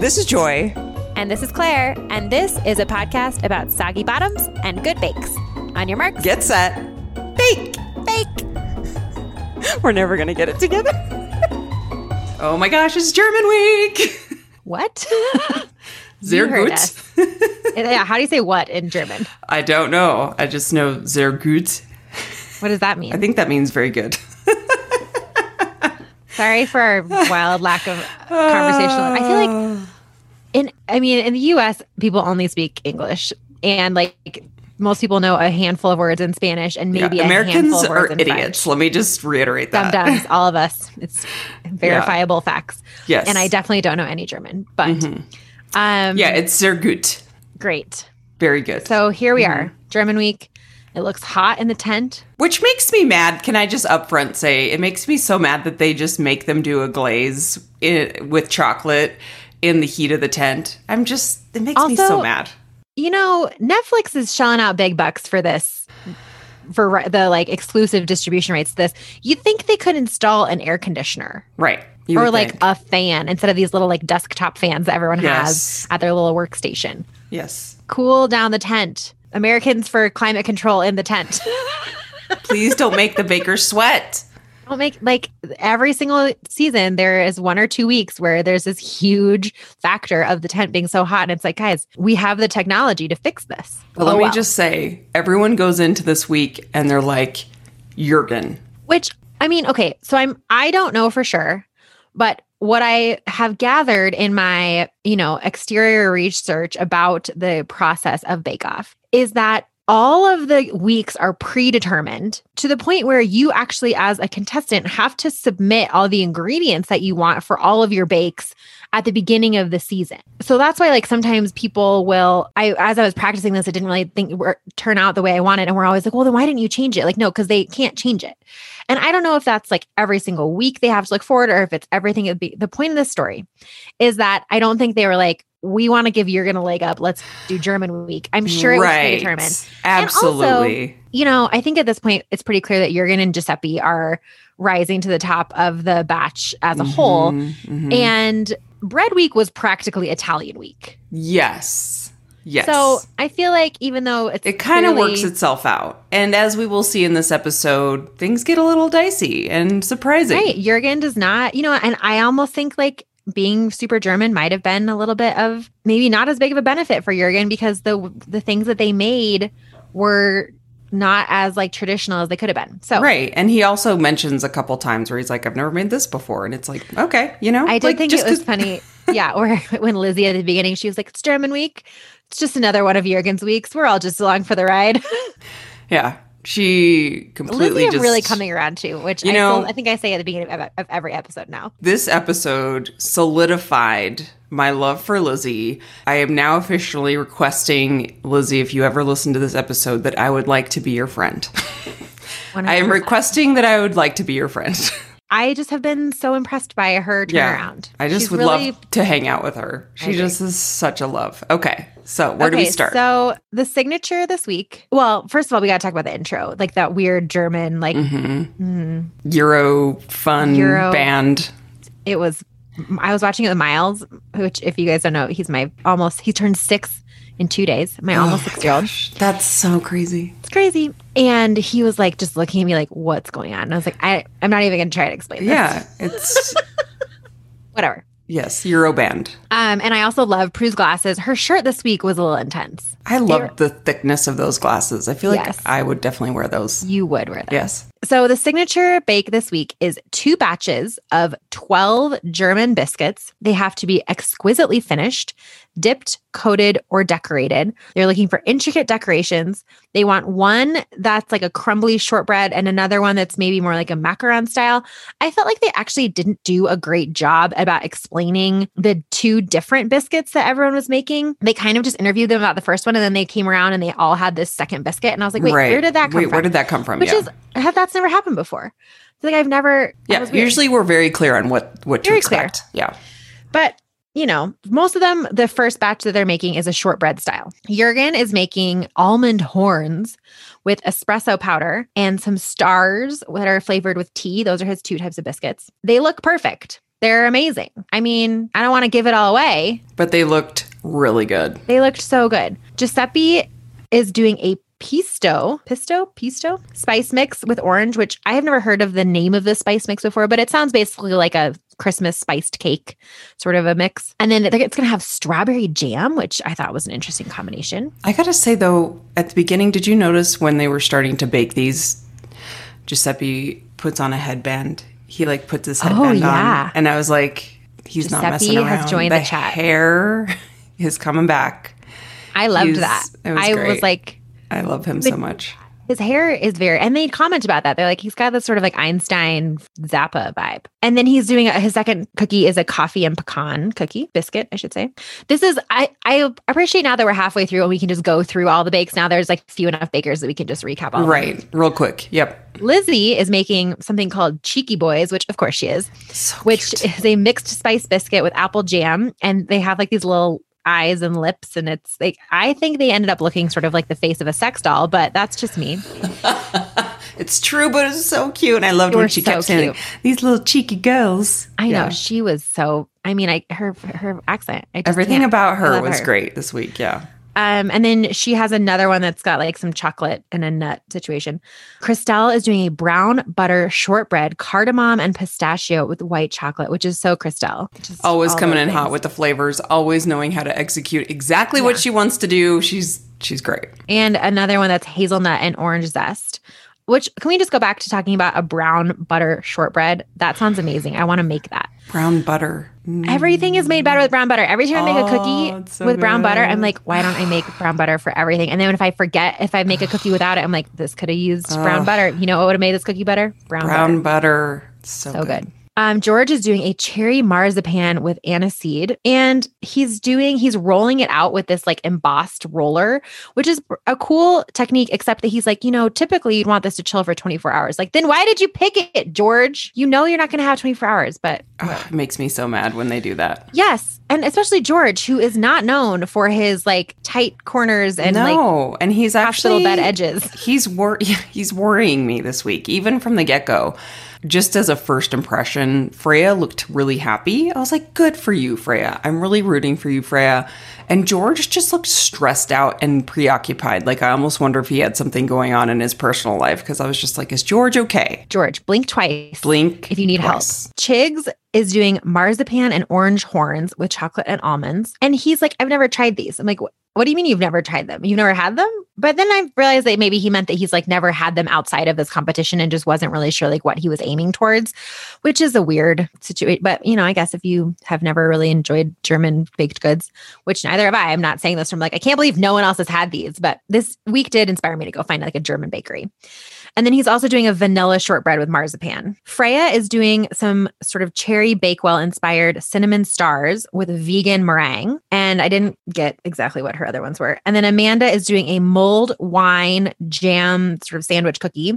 This is Joy. And this is Claire, and this is a podcast about soggy bottoms and good bakes. On your marks, Get set. Bake. bake. We're never going to get it together. oh my gosh, it's German week. What? Sehr gut. yeah, how do you say what in German? I don't know. I just know sehr gut. What does that mean? I think that means very good. Sorry for our wild lack of conversation. I feel like ah. In I mean in the US people only speak English and like most people know a handful of words in Spanish and maybe Yeah, a Americans handful of are words in idiots. Let me just reiterate that. Dum-dums, all of us. It's verifiable facts. Yes. And I definitely don't know any German, but um Yeah, it's sehr gut. great. Very good. So here we Mm-hmm. are, German week. It looks hot in the tent. Which makes me mad. Can I just upfront say it makes me so mad that they just make them do a glaze in, with chocolate in the heat of the tent. I'm just it makes me so mad. You know, Netflix is shelling out big bucks for this, for the like exclusive distribution rights. This you'd think they could install an air conditioner Right. Or like think. a fan instead of these little like desktop fans that everyone Yes. has at their little workstation. yes. Cool down the tent. Americans for climate control in the tent. Please don't make the bakers sweat. Don't make like every single season there is one or two weeks where there's this huge factor of the tent being so hot and it's like guys we have the technology to fix this But let Oh, me well. just say, everyone goes into this week and they're like, Jurgen. which i mean okay so i'm i don't know for sure but what i have gathered in my you know exterior research about the process of bake off is that all of the weeks are predetermined to the point where you actually as a contestant have to submit all the ingredients that you want for all of your bakes at the beginning of the season. So that's why like sometimes people will I as I was practicing this it didn't really think turn out the way I wanted and we're always like, "Well, then why didn't you change it?" Like, no, cuz they can't change it. And I don't know if that's like every single week they have to look forward or if it's everything it'd be the point of this story is that I don't think they were like, "We want to give Jurgen a leg up. Let's do German week." I'm sure it was predetermined. And also, Absolutely. you know, I think at this point it's pretty clear that Jurgen and Giuseppe are rising to the top of the batch as a whole. Mhm, mhm. And bread week was practically Italian week. yes. Yes. So I feel like even though it's it kind of clearly- works itself out. And as we will see in this episode, things get a little dicey and surprising. right, Jurgen does not, you know, and I almost think like being super German might have been a little bit of maybe not as big of a benefit for Jurgen because the the things that they made were not as like traditional as they could have been. So Right. And he also mentions a couple times where he's like, I've never made this before. And it's like, okay, you know? I did like, think just it was funny. Yeah, or when Lizzie at the beginning, she was like, "It's German week. It's just another one of Jurgen's weeks. We're all just along for the ride." Yeah. She completely I'm just really coming around to, which You I, know- still, I think I say at the beginning of, of every episode now. This episode solidified my love for Lizzie. I am now officially requesting, Lizzie, if you ever listen to this episode, that I would like to be your friend. I am requesting that I would like to be your friend. I just have been so impressed by her turnaround. I just She's would really- love to hang out with her. She just is such a love. Okay. So where do we start? So the signature this week. Well, first of all, we got to talk about the intro, like that weird German, like Mm-hmm. Euro fun Euro. band. it was. I was watching it with Miles, which, if you guys don't know, he's my almost. He turned six in two days. My almost six year old. That's so crazy. It's crazy. And he was like just looking at me like, what's going on? And I was like, I, I'm not even gonna try to explain this. Yeah, it's Whatever. Yes, Euro band. Um, and I also love Prue's glasses. Her shirt this week was a little intense. I love the thickness of those glasses. I feel like Yes. I would definitely wear those. You would wear them. Yes. So the signature bake this week is two batches of 12 German biscuits. They have to be exquisitely finished, dipped, coated, or decorated. They're looking for intricate decorations. They want one that's like a crumbly shortbread and another one that's maybe more like a macaron style. I felt like they actually didn't do a great job about explaining the two different biscuits that everyone was making. They kind of just interviewed them about the first one and then they came around and they all had this second biscuit. And I was like, wait, right. where did that come Wait, from? where did that come from? Which yeah. is that's never happened before. It's like I've never. yeah. Usually we're very clear on what what to Very clear. expect. Yeah. but you know, most of them, the first batch that they're making is a shortbread style. Jurgen is making almond horns with espresso powder and some stars that are flavored with tea. Those are his two types of biscuits. They look perfect. They're amazing. I mean, I don't want to give it all away. But they looked really good. They looked so good. Giuseppe is doing a pisto, pisto, pisto spice mix with orange, which I have never heard of the name of this spice mix before, but it sounds basically like a Christmas spiced cake sort of a mix. And then it's going to have strawberry jam, which I thought was an interesting combination. I gotta say though, at the beginning, did you notice when they were starting to bake these? Giuseppe puts on a headband. He like puts his oh, headband Oh, yeah. on, and I was like, he's not Giuseppe messing around. has joined the chat. Hair is coming back. I loved He's- that. it was I great. was like, I love him so much. His hair is very, and they comment about that. They're like, he's got this sort of like Einstein Zappa vibe. And then he's doing a, his second cookie is a coffee and pecan cookie biscuit, I should say. This is, I, I appreciate now that we're halfway through and we can just go through all the bakes. Now there's like few enough bakers that we can just recap all. Right, real quick. Yep. Lizzie is making something called Cheeky Boys, which of course she is, So which cute. is a mixed spice biscuit with apple jam. And they have like these little eyes and lips. And it's like, I think they ended up looking sort of like the face of a sex doll, but that's just me. It's true, but it's so cute. And I loved They when she so kept saying, "These little cheeky girls." I know she was so. I mean, I her her accent. I just Everything can't. about her was her. great this week. Yeah. Um, and then she has another one that's got like some chocolate and a nut situation. Crystelle is doing a brown butter shortbread, cardamom and pistachio with white chocolate, which is so Crystelle. Just Always coming those in hot with the flavors, always knowing how to execute exactly what she wants to do. She's she's great. and another one that's hazelnut and orange zest. Which can we just go back to talking about a brown butter shortbread? That sounds amazing. I want to make that. Brown butter. Mm. Everything is made better with brown butter. Every time I make a Oh, cookie so with brown butter, I'm like, why don't I make brown butter for everything? And then if I forget, if I make a cookie without it, I'm like, this could have used brown Ugh. butter. You know what would have made this cookie better? Brown, Brown butter. butter. So, So good. good. Um, George is doing a cherry marzipan with aniseed, and he's doing he's rolling it out with this like embossed roller, which is a cool technique. Except that he's like, you know, typically you'd want this to chill for 24 hours. Like, then why did you pick it, George? You know you're not going to have 24 hours, but Ugh, it makes me so mad when they do that. Yes. And especially George, who is not known for his like tight corners and like no, and he's actually bed edges. He's wor- he's worrying me this week, even from the get go. Just as a first impression, Freya looked really happy. I was like, "Good for you, Freya. I'm really rooting for you, Freya." And George just looked stressed out and preoccupied. Like I almost wonder if he had something going on in his personal life because I was just like, "Is George okay?" George, blink twice. Blink if you need twice. help. Chigs is doing marzipan and orange horns with chocolate and almonds. And he's like, I've never tried these. I'm like, "What- do you mean you've never tried them? You've never had them? But then I realized that maybe he meant that he's like never had them outside of this competition and just wasn't really sure like what he was aiming towards, which is a weird situation. But you know, I guess if you have never really enjoyed German baked goods, which neither have I, I'm not saying this from like, I can't believe no one else has had these, but this week did inspire me to go find like a German bakery. And then he's also doing a vanilla shortbread with marzipan. Freya is doing some sort of cherry Bakewell inspired cinnamon stars with vegan meringue. And I didn't get exactly what her other ones were. And then Amanda is doing a mulled wine jam sort of sandwich cookie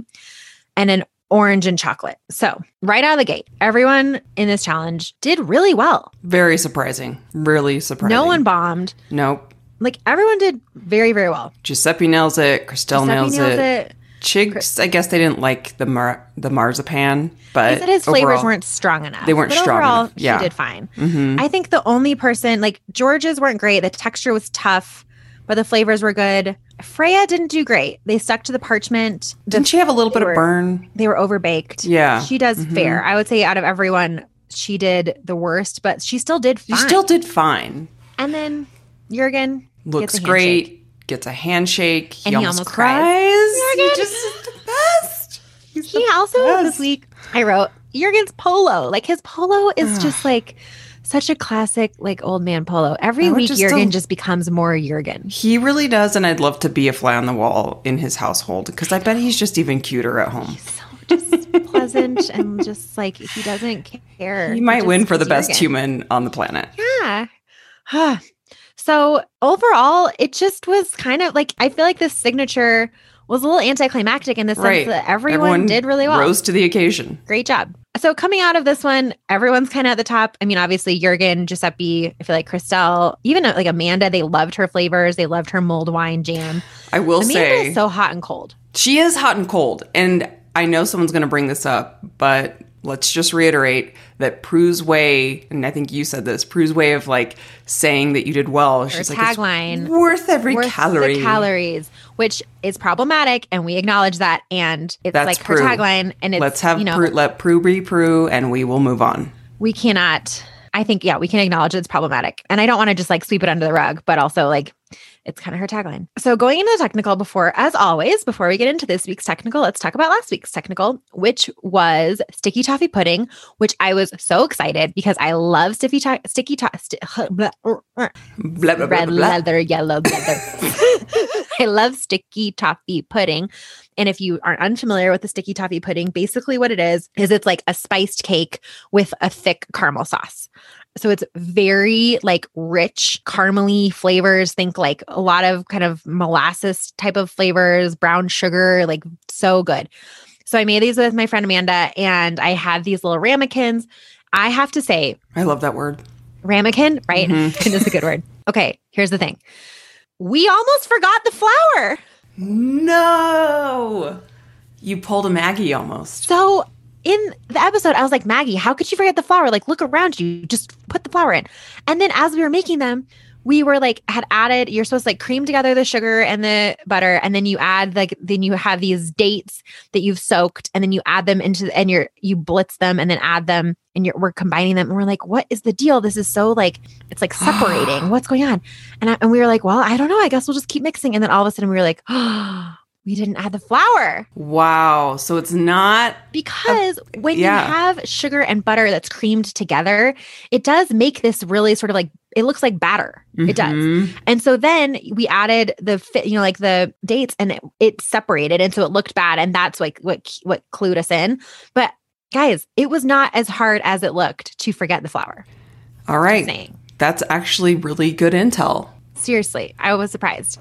and an orange and chocolate. So, right out of the gate, everyone in this challenge did really well. Very surprising. Really surprising. No one bombed. Nope. Like everyone did very, very well. Giuseppe nails it. Crystelle Giuseppe nails, nails it. it. Chigs, I guess they didn't like the mar- the marzipan, but He said his flavors overall- weren't strong enough. They weren't but strong overall, enough. Yeah. She did fine. Mhm. I think the only person like George's weren't great. The texture was tough, but the flavors were good. Freya didn't do great. They stuck to the parchment. The, Didn't she have a little bit were- of burn? they were overbaked. Yeah. She does Mhm. fair. I would say out of everyone, she did the worst, but she still did fine. still did fine. and then Jurgen Looks great. Gets a handshake. He, And he almost, cries. He Jurgen. just is the best. He's He also best. this week I wrote Jurgen's polo. Like his polo is just like such a classic like old man polo. Every week just Jurgen don't- just becomes more Jurgen. He really does, and I'd love to be a fly on the wall in his household because I bet he's just even cuter at home. He's so just pleasant and just like he doesn't care. He might just win for the is best human on the planet. Yeah. so overall, it just was kind of like I feel like this signature was a little anticlimactic in the sense Right. that everyone, did really well. Rose to the occasion. Great job. So coming out of this one, everyone's kind of at the top. I mean, obviously Jurgen, Giuseppe, I feel like Crystelle, even like Amanda, they loved her flavors. They loved her mulled wine jam. I will Amanda say is so hot and cold. she is hot and cold, and I know someone's going to bring this up, but let's just reiterate that Prue's way, and I think you said this, Prue's way of like saying that you did well. She's like, tagline, worth every worth calorie. the calories, which is problematic, and we acknowledge that. And it's That's like her tagline, and it's Let's have you know Prue, let Prue be Prue, and we will move on. we cannot. I think yeah, we can acknowledge it's problematic, and I don't want to just like sweep it under the rug, but also like it's kind of her tagline. So going into the technical before, as always, before we get into this week's technical, let's talk about last week's technical, which was sticky toffee pudding, which I was so excited because I love sticky to- sticky to- blah, uh, Blah, blah, blah, red blah, blah. leather, yellow leather. I love sticky toffee pudding. And if you aren't unfamiliar with the sticky toffee pudding, basically what it is is it's like a spiced cake with a thick caramel sauce. So it's very like rich caramely flavors. Think like a lot of kind of molasses type of flavors, brown sugar, like so good. So I made these with my friend Amanda and I had these little ramekins. I have to say, I love that word. ramekin, right? Mhm. That's a good word. Okay, here's the thing. We almost forgot the flour. No. You pulled a Maggie almost. So in the episode, I was like, Maggie, how could you forget the flour? Like, look around you, just put the flour in. And then as we were making them, we were like, had added, you're supposed to like cream together the sugar and the butter. And then you add like, then you have these dates that you've soaked and then you add them into, and you're, you blitz them and then add them and you're, we're combining them. And we're like, what is the deal? This is so like, it's like separating. What's going on? And, I, and we were like, well, I don't know. I guess we'll just keep mixing. And then all of a sudden we were like, oh, we didn't add the flour. Wow. So it's not Because when yeah. you have sugar and butter that's creamed together, it does make this really sort of like it looks like batter. It does. Mhm. And so then we added the fi- you know like the dates and it, it separated and so it looked bad and that's like what what clued us in. But guys, it was not as hard as it looked to forget the flour. All right. That's actually really good intel. Seriously, I was surprised.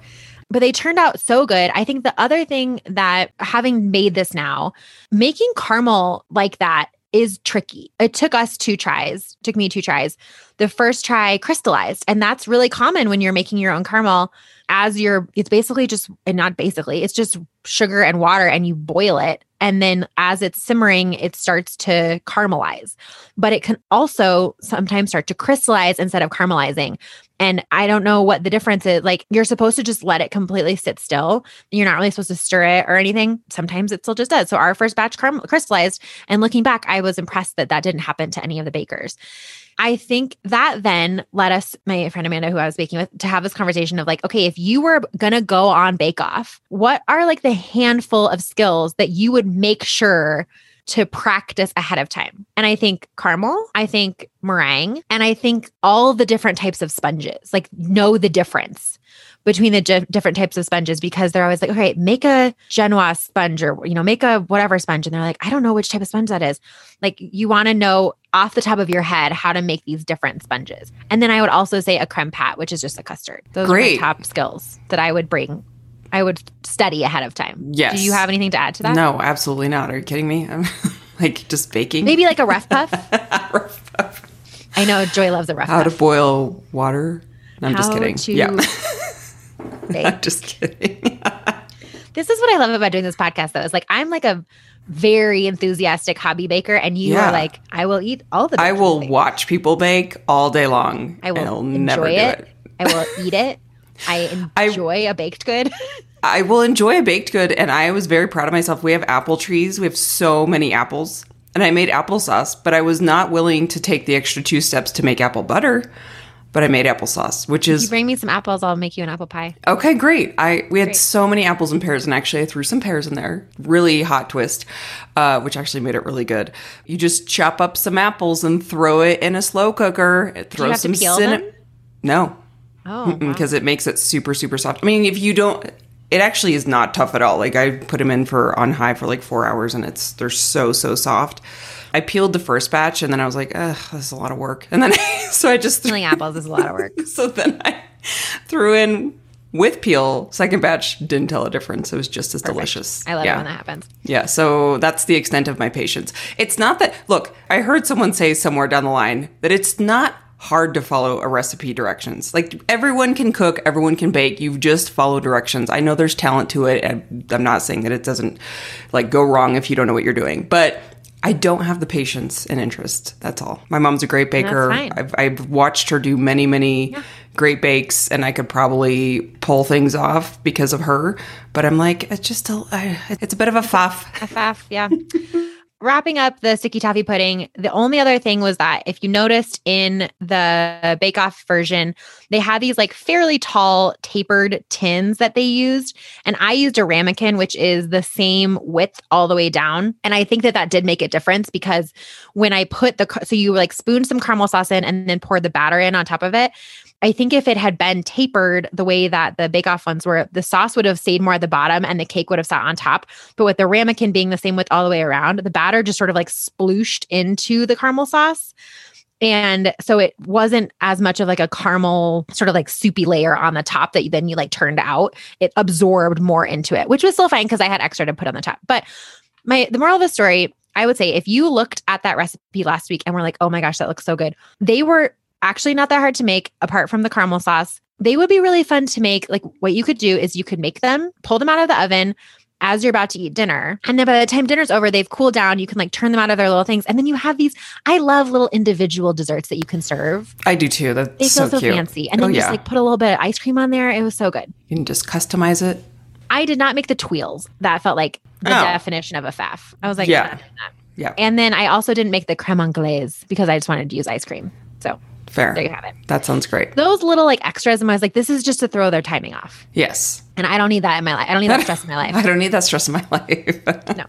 But they turned out so good. I think the other thing that having made this now, making caramel like that is tricky. It took us two tries, took me two tries. The first try crystallized, and that's really common when you're making your own caramel. As you're, it's basically just, and not basically, it's just sugar and water, and you boil it. And then as it's simmering, it starts to caramelize. But it can also sometimes start to crystallize instead of caramelizing. And I don't know what the difference is. Like you're supposed to just let it completely sit still. You're not really supposed to stir it or anything. Sometimes it still just does. So our first batch crystallized. And looking back, I was impressed that that didn't happen to any of the bakers. I think that then led us, my friend Amanda, who I was baking with, to have this conversation of like, okay, if you were gonna go on Bake Off, what are like the handful of skills that you would make sure to practice ahead of time. And I think caramel, I think meringue, and I think all the different types of sponges, like know the difference between the di- different types of sponges because they're always like, okay, make a Genoa sponge or, you know, make a whatever sponge. And they're like, I don't know which type of sponge that is. Like, you want to know off the top of your head how to make these different sponges. And then I would also say a creme pat, which is just a custard. Those Great. are top skills that I would bring. I would study ahead of time. Yes. Do you have anything to add to that? No, absolutely not. Are you kidding me? I'm like just baking. Maybe like a rough puff. Rough puff. I know Joy loves a rough puff. How to boil water. No, I'm just kidding. yeah. bake. I'm just kidding. This is what I love about doing this podcast, though. Is like I'm like a very enthusiastic hobby baker, and you Yeah. are like, I will eat all the. I will things. watch people bake all day long. I will and I'll enjoy never do it. it. I will eat it. I I- enjoy a baked good. I will enjoy a baked good, and I was very proud of myself. We have apple trees. We have so many apples, and I made applesauce, but I was not willing to take the extra two steps to make apple butter. But I made applesauce, which you is bring me some apples, I'll make you an apple pie. okay. Great. I we had Great. so many apples and pears, and actually I threw some pears in there. Really hot twist, uh, which actually made it really good. You just chop up some apples and throw it in a slow cooker. Throw some peel cinna- them? No, Oh, wow. because it makes it super super soft. I mean, if you don't, it actually is not tough at all. Like I put them in for on high for like four hours, and it's they're so so soft. I peeled the first batch, and then I was like, ugh, this is a lot of work. And then so I just peeling apples is a lot of work. so then I threw in with peel. Second batch didn't tell a difference. It was just as delicious. I love yeah. it when that happens. Yeah, so that's the extent of my patience. It's not that, look, I heard someone say somewhere down the line that it's not hard to follow a recipe directions. Like everyone can cook, everyone can bake, you just follow directions. I know there's talent to it, and I'm not saying that it doesn't like go wrong if you don't know what you're doing, but I don't have the patience and interest. That's all. My mom's a great baker. I've, I've watched her do many, many great bakes, and I could probably pull things off because of her. But I'm like, it's just a, it's a bit of a faff. FF, yeah. Wrapping up the sticky toffee pudding, the only other thing was that if you noticed in the Bake Off version, they had these like fairly tall tapered tins that they used. And I used a ramekin, which is the same width all the way down. And I think that that did make a difference because when I put the, so you like spoon some caramel sauce in and then pour the batter in on top of it. I think if it had been tapered the way that the Bake Off ones were, the sauce would have stayed more at the bottom and the cake would have sat on top. But with the ramekin being the same width all the way around, the batter just sort of like splooshed into the caramel sauce. And so it wasn't as much of like a caramel sort of like soupy layer on the top that you, then you like turned out. It absorbed more into it, which was still fine because I had extra to put on the top. But my the moral of the story, I would say if you looked at that recipe last week and were like, oh my gosh, that looks so good, they were actually not that hard to make apart from the caramel sauce. They would be really fun to make. Like what you could do is you could make them, pull them out of the oven as you're about to eat dinner. And then by the time dinner's over, they've cooled down. You can like turn them out of their little things. And then you have these, I love little individual desserts that you can serve. I do too. That's They feel so, so, cute. fancy. And then oh, you just yeah. like put a little bit of ice cream on there. It was so good. you can just customize it. I did not make the twirls. That felt like the Oh. definition of a faff. I was like, Yeah. I'm not doing that. Yeah. And then I also didn't make the creme anglaise because I just wanted to use ice cream. So Fair. there you have it. That sounds great. Those little like extras, and I was like, this is just to throw their timing off. Yes. And I don't need that in my life. I don't need that stress in my life. I don't need that stress in my life. No.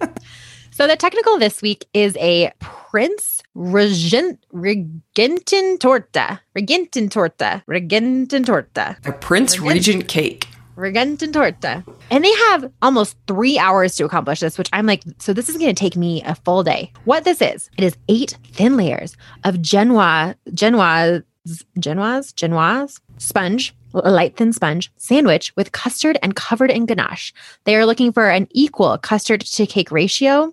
So the technical this week is a Prince Regent Regentin torta. Regentin torta. Regentin torta. A Prince Regent cake. Regentin torta. And they have almost three hours to accomplish this, which I'm like, so this is going to take me a full day. What this is, it is eight thin layers of Genoise, Genoise, Genoise, Genoise sponge, a light thin sponge, sandwich with custard and covered in ganache. They are looking for an equal custard to cake ratio.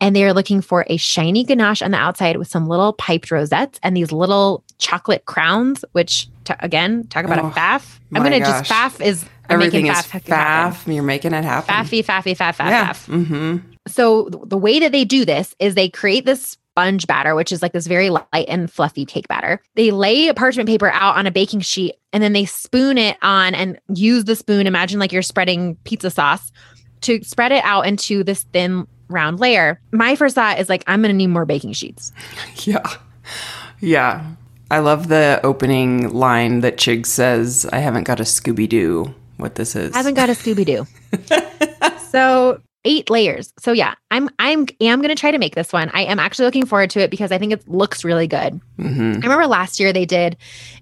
And they are looking for a shiny ganache on the outside with some little piped rosettes and these little chocolate crowns, which, t- again, talk about Oh, a faff. I'm going to just faff is I'm Everything making is faff happen. You're making it happen. Faffy, faffy, faff, faff, yeah. faff. Mm-hmm. So th- the way that they do this is they create this sponge batter, which is like this very light and fluffy cake batter. They lay a parchment paper out on a baking sheet and then they spoon it on and use the spoon. Imagine like you're spreading pizza sauce to spread it out into this thin round layer. My first thought is like, I'm going to need more baking sheets. Yeah. Yeah. I love the opening line that Chig says, I haven't got a Scooby Doo. What this is. I haven't got a Scooby Doo. so eight layers. So yeah, I'm I'm am gonna try to make this one. I am actually looking forward to it because I think it looks really good. hmm I remember last year they did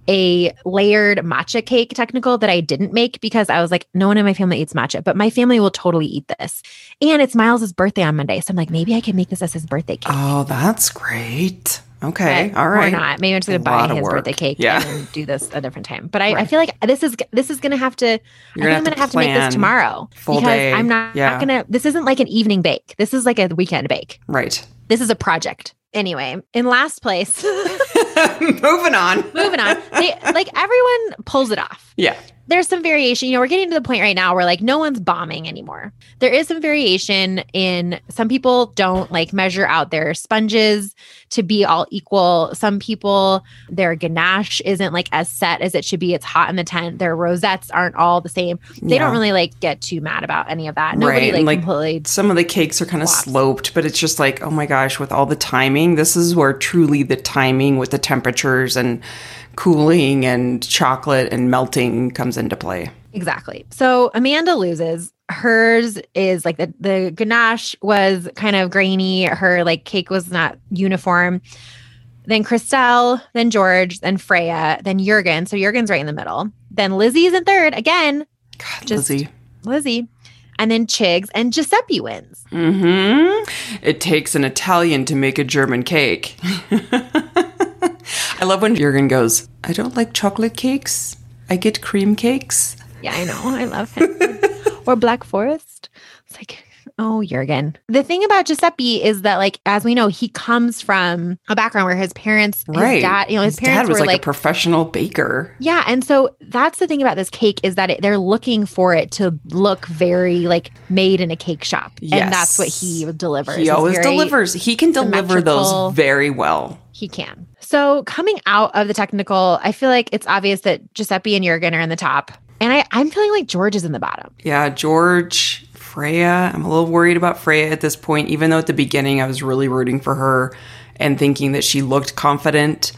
a layered matcha cake technical that I didn't make because I was like, no one in my family eats matcha, but my family will totally eat this. And it's Miles's birthday on Monday. So I'm like, maybe I can make this as his birthday cake. Oh, that's great. Okay. But- All right. Or not. Maybe I'm just gonna buy his work. birthday cake Yeah. and do this a different time. But I, I feel like this is this is gonna have to You're I think gonna I'm gonna have have to make this tomorrow. full because day. I'm not, Yeah. not gonna this isn't like an evening bake. This is like a weekend bake. Right. This is a project. Anyway, in last place, Moving on. moving on. They like everyone pulls it off. Yeah. There's some variation. You know, we're getting to the point right now where like no one's bombing anymore. There is some variation in some people don't like measure out their sponges to be all equal. Some people, their ganache isn't like as set as it should be. It's hot in the tent. Their rosettes aren't all the same. They Yeah. don't really like get too mad about any of that. Nobody Right, like, like, completely. Some of the cakes are kind of sloped, but it's just like, oh my gosh, with all the timing, this is where truly the timing with the temperatures and cooling and chocolate and melting comes into play. Exactly. So Amanda loses. Hers is like the, the ganache was kind of grainy. Her like cake was not uniform. Then Crystelle, then George, then Freya, then Jurgen. So Jurgen's right in the middle. Then Lizzie's in third. Again, God, Just- Lizzie. Lizzie. And then Chigs and Giuseppe wins. hmm It takes an Italian to make a German cake. I love when Jurgen goes, I don't like chocolate cakes. I get cream cakes. Yeah, I know. I love him. or Black Forest. It's like, Oh, Jurgen. The thing about Giuseppe is that, like, as we know, he comes from a background where his parents, his Right. dad, you know, his, His parents was were like, like, a professional baker. yeah. And so that's the thing about this cake is that it, they're looking for it to look very like made in a cake shop. And that's what he delivers. He always delivers. He can deliver those very well. He can. So coming out of the technical, I feel like it's obvious that Giuseppe and Jurgen are in the top. And I, I'm feeling like George is in the bottom. Yeah, George, Freya. I'm a little worried about Freya at this point, even though at the beginning I was really rooting for her and thinking that she looked confident.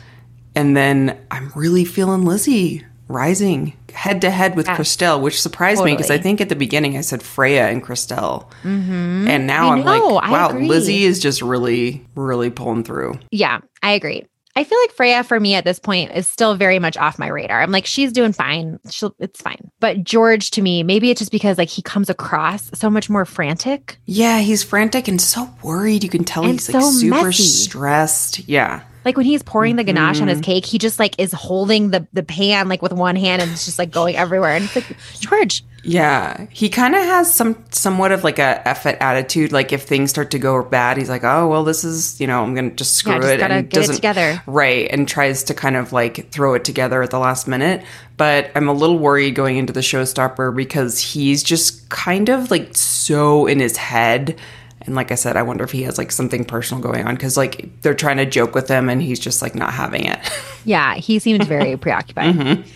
And then I'm really feeling Lizzie rising head to head with Yes. Crystelle, which surprised me because I think at the beginning I said Freya and Crystelle. Mm-hmm. And now I I'm know, like, wow. Lizzie is just really, really pulling through. Yeah, I agree. I feel like Freya for me at this point is still very much off my radar. I'm like, she's doing fine. She'll it's fine. But George to me, maybe it's just because like he comes across so much more frantic. Yeah, he's frantic and so worried. You can tell And he's like so super messy. stressed. Yeah. Like when he's pouring the ganache on his Mm-hmm. cake, he just like is holding the the pan like with one hand and it's just like going everywhere. And it's like, George, Yeah, he kind of has some somewhat of like a effort attitude. Like if things start to go bad, he's like, "Oh well, this is you know I'm gonna just screw Yeah, just it," and get it doesn't together. right, and tries to kind of like throw it together at the last minute. But I'm a little worried going into the showstopper because he's just kind of like so in his head. And like I said, I wonder if he has like something personal going on because like they're trying to joke with him and he's just like not having it. Yeah, he seems very preoccupied. Mm-hmm.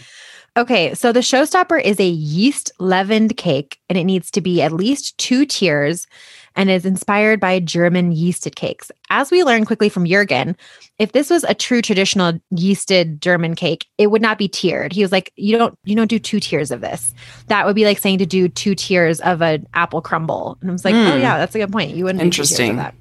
Okay, so the showstopper is a yeast leavened cake, and it needs to be at least two tiers and is inspired by German yeasted cakes. As we learned quickly from Jurgen, if this was a true traditional yeasted German cake, it would not be tiered. He was like, "You don't, you don't do two tiers of this. That would be like saying to do two tiers of an apple crumble." And I was like, "Oh Hmm. yeah, that's a good point. You wouldn't do two tiers of Interesting. that."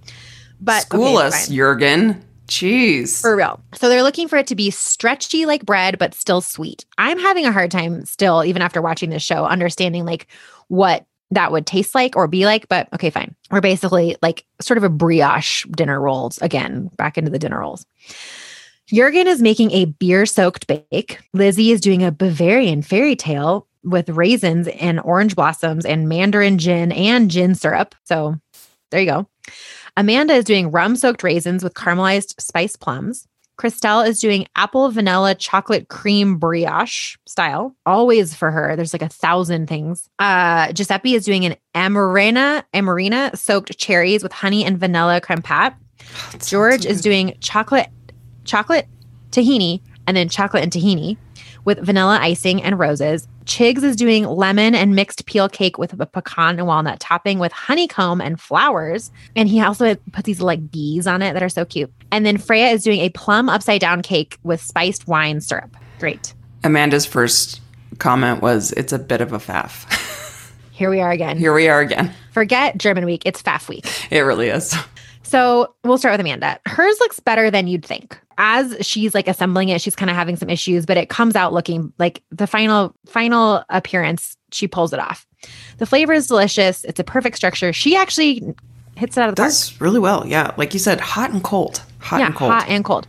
But School okay, us. Jurgen. Jeez. For real. So they're looking for it to be stretchy like bread, but still sweet. I'm having a hard time still, even after watching this show, understanding like what that would taste like or be like. But okay, fine. We're basically like sort of a brioche dinner rolls again, back into the dinner rolls. Jurgen is making a beer soaked bake. Lizzie is doing a Bavarian fairy tale with raisins and orange blossoms and mandarin gin and gin syrup. So there you go. Amanda is doing rum soaked raisins with caramelized spiced plums. Crystelle is doing apple vanilla chocolate cream brioche style. Always for her. There's like a thousand things. Uh, Giuseppe is doing an amarena amarena soaked cherries with honey and vanilla creme pat. George is doing chocolate chocolate tahini and then chocolate and tahini with vanilla icing and roses. Chigs is doing lemon and mixed peel cake with a pecan and walnut topping with honeycomb and flowers. And he also puts these like bees on it that are so cute. And then Freya is doing a plum upside down cake with spiced wine syrup. Great. Amanda's first comment was, "It's a bit of a faff." Here we are again. Here we are again. Forget German week. It's faff week. It really is. So we'll start with Amanda. Hers looks better than you'd think. As she's like assembling it, she's kind of having some issues, but it comes out looking like the final final appearance. She pulls it off. The flavor is delicious. It's a perfect structure. She actually hits it out of the park. Does really well. Yeah, like you said, hot and cold. Hot yeah, and cold. hot and cold.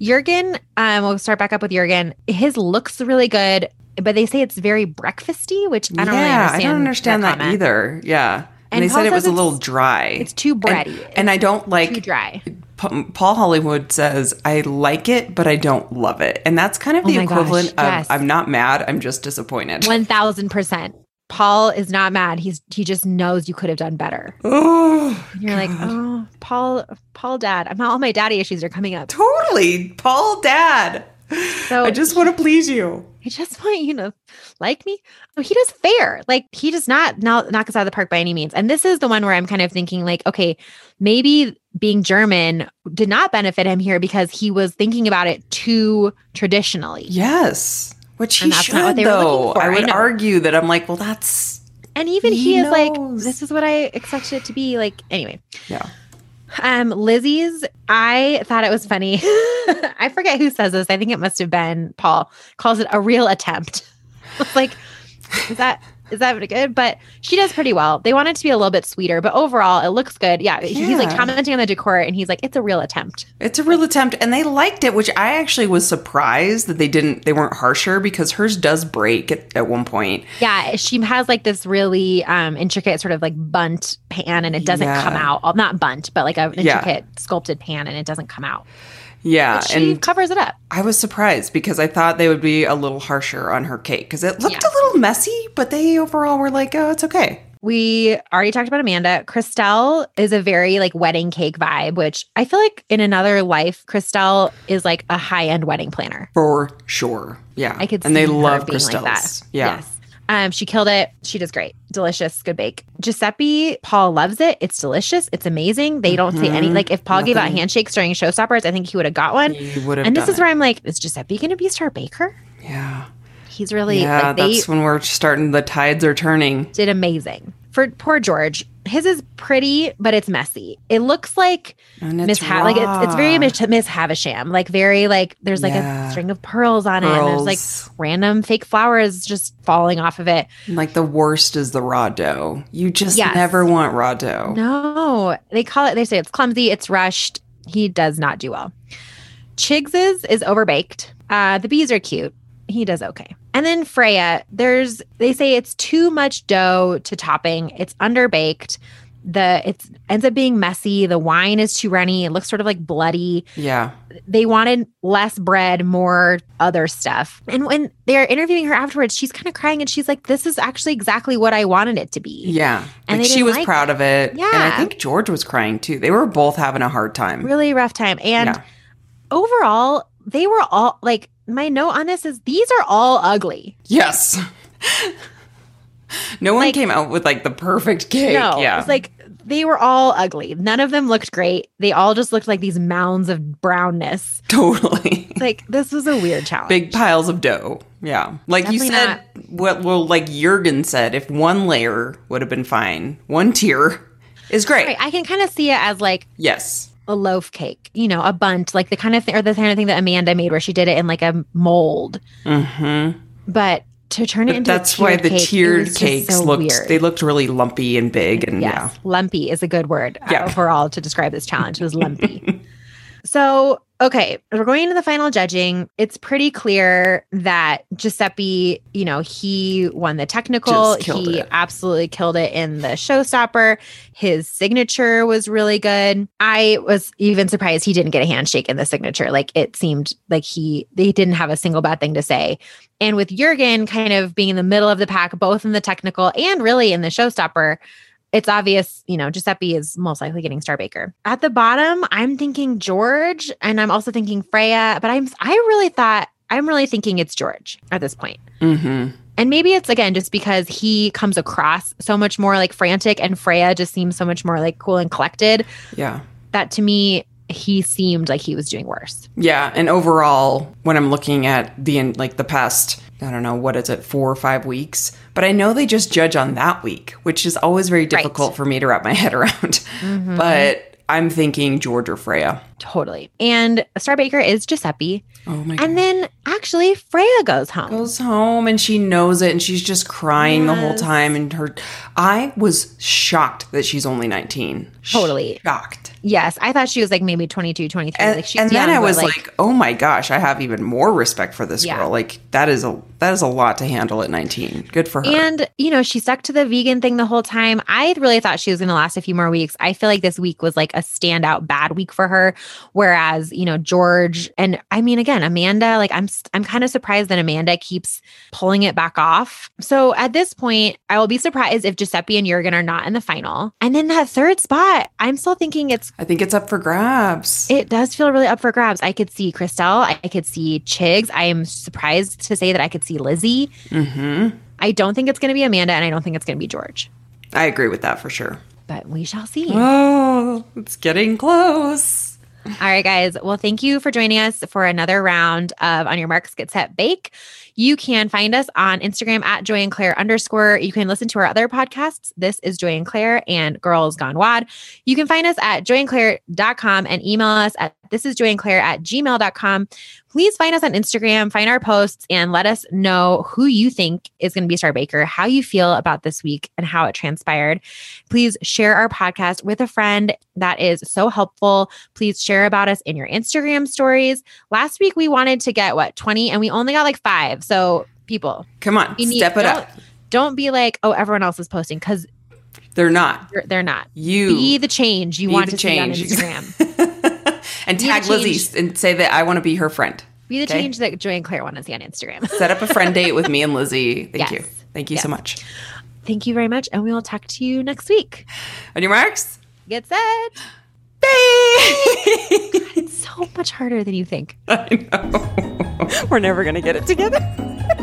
Jurgen, um, we'll start back up with Jurgen. His looks really good, but they say it's very breakfasty, which I don't really yeah, understand. I don't understand that, comment. either. Yeah. And, And they Paul said it was a little dry. It's too And- bready. And, I don't like too dry. Paul Hollywood says, I like it, but I don't love it. And that's kind of oh the Oh my gosh, equivalent of yes. I'm not mad, I'm just disappointed. One thousand percent. Paul is not mad. He's he just knows you could have done better. oh, And you're like, oh, Paul, Paul, dad. I'm not all my daddy issues are coming up. totally. Paul Dad. So I just want to please you. I just want you to like me. No, he does fair. Like he does not knock knock us out of the park by any means. And this is the one where I'm kind of thinking, like, okay, maybe being German did not benefit him here because he was thinking about it too traditionally. Yes. Which he that's should, not what they though. I I would know. argue that I'm like, well, that's, And even he, He is like, this is what I expected it to be. Like, anyway. yeah. Um, Lizzie's, I thought it was funny. I forget who says this. I think it must have been Paul, calls it a real attempt. It's like, is that Is that good? But she does pretty well. They want it to be a little bit sweeter, but overall, it looks good. Yeah, he's like commenting on the decor, and he's like, "It's a real attempt." It's a real attempt, and they liked it, which I actually was surprised that they didn't. They weren't harsher because hers does break at, at one point. Yeah, she has like this really um intricate sort of like Bundt pan, and it doesn't Yeah. come out. Not Bundt, but like an Yeah. intricate sculpted pan, and it doesn't come out. Yeah, But she and covers it up. I was surprised because I thought they would be a little harsher on her cake because it looked Yeah. a little messy, but they overall were like, "Oh, it's okay." We already talked about Amanda. Crystelle is a very like wedding cake vibe, which I feel like in another life, Crystelle is like a high end wedding planner. For sure. Yeah. I could and they love being crystals. like that. Yeah. Yes. Um, she killed it. She does great. Delicious, good bake. Giuseppe, Paul loves it. It's delicious. It's amazing. They don't say any Mhm. like if Paul gave out handshakes during showstoppers, I think he would have got one. He would have And this is it. where I'm like, is Giuseppe gonna be a star baker? Yeah. He's really yeah, like that's when we're starting the tides are turning. did amazing. For poor George, his is pretty, but it's messy. It looks like Miss ha- like it's, it's very. Miss, Miss Havisham, like very like there's like Yeah. a string of pearls on it. And there's like random fake flowers just falling off of it. like the worst is the raw dough. You just Yes. never want raw dough. No, they call it. They say it's clumsy. It's rushed. He does not do well. Chigs's is overbaked. Uh, the bees are cute. He does okay. And then Freya, there's they say it's too much dough to topping. It's underbaked. The it ends up being messy. The wine is too runny. It looks sort of like bloody. Yeah. They wanted less bread, more other stuff. And when they're interviewing her afterwards, she's kind of crying and she's like, "This is actually exactly what I wanted it to be." Yeah. And like she was like proud of it. Yeah. And I think George was crying too. They were both having a hard time. really rough time. And Yeah. overall, they were all like, my note on this is these are all ugly. Yes. no one Like- came out with like the perfect cake. No, yeah. it's like they were all ugly. None of them looked great. They all just looked like these mounds of brownness. totally. Like this was a weird challenge. Big piles of dough. Yeah. Like you Definitely said, what well, like Jurgen said, if one layer would have been fine, one tier is great. Right, I can kind of see it as like Yes. A loaf cake, you know, a Bundt, like the kind of thing, or the kind of thing that Amanda made, where she did it in like a mold. Mm-hmm. But to turn it But into a that's why the cake, tiered cakes so looked weird. they looked really lumpy and big and Yes, lumpy is a good word uh, Yeah. overall to describe this challenge. It was lumpy. so, okay, we're going into the final judging. It's pretty clear that Giuseppe, you know, he won the technical. He it. absolutely killed it in the showstopper. His signature was really good. I was even surprised he didn't get a handshake in the signature. Like it seemed like he they didn't have a single bad thing to say. And with Jurgen kind of being in the middle of the pack, both in the technical and really in the showstopper, it's obvious, you know, Giuseppe is most likely getting Starbaker. At the bottom, I'm thinking George and I'm also thinking Freya, but I'm I really thought I'm really thinking it's George at this point. Mm-hmm. And maybe it's again just because he comes across so much more like frantic and Freya just seems so much more like cool and collected Yeah. that to me he seemed like he was doing worse. Yeah, and overall, when I'm looking at the like the past, I don't know what is it, four or five weeks, but I know they just judge on that week, which is always very difficult for me to wrap my head around. Mm-hmm. But I'm thinking George or Freya. Totally. And Star Baker is Giuseppe. Oh my god. And then actually Freya goes home. Goes home and she knows it and she's just crying the whole time and her I was shocked that she's only 19. Totally. Shocked. Yes, I thought she was like maybe 22, 23. And, like she's and then I was like, "Oh my gosh, I have even more respect for this Yeah. girl. Like that is a that is a lot to handle at 19. Good for her." And, you know, she stuck to the vegan thing the whole time. I really thought she was going to last a few more weeks. I feel like this week was like a standout bad week for her. Whereas, you know, George and I mean, again, Amanda, like I'm, I'm kind of surprised that Amanda keeps pulling it back off. So at this point, I will be surprised if Giuseppe and Jurgen are not in the final. And then that third spot, I'm still thinking it's I think it's up for grabs. it does feel really up for grabs. I could see Crystelle. I could see Chigs. I am surprised to say that I could see Lizzie. mm-hmm. I don't think it's going to be Amanda, and I don't think it's going to be George. I agree with that for sure. But we shall see. Oh, it's getting close. All right, guys. Well, thank you for joining us for another round of On Your Marks, Get Set, Bake. You can find us on Instagram at Joy and Claire underscore. You can listen to our other podcasts. This is Joy and Claire and Girls Gone Wad. You can find us at joyandclaire.com and email us at this is Joy and Claire at gmail.com. Please find us on Instagram, find our posts, and let us know who you think is going to be Star Baker, how you feel about this week, and how it transpired. Please share our podcast with a friend. That is so helpful. Please share about us in your Instagram stories. Last week, we wanted to get what, 20, and we only got like five. So, people, come on, need- step it up. Don't be like, oh, everyone else is posting because They're not. they're, they're not. You Be the change you want to see on change. Instagram. and tag Lizzie change. and say that I want to be her friend. Be the Okay. change that Joy and Claire want to see on Instagram. Set up a friend date with me and Lizzie. Thank you. Thank you so much. Thank you very much, and we will talk to you next week. On your marks. Get set. Bye. It's so much harder than you think. I know. We're never gonna get it together.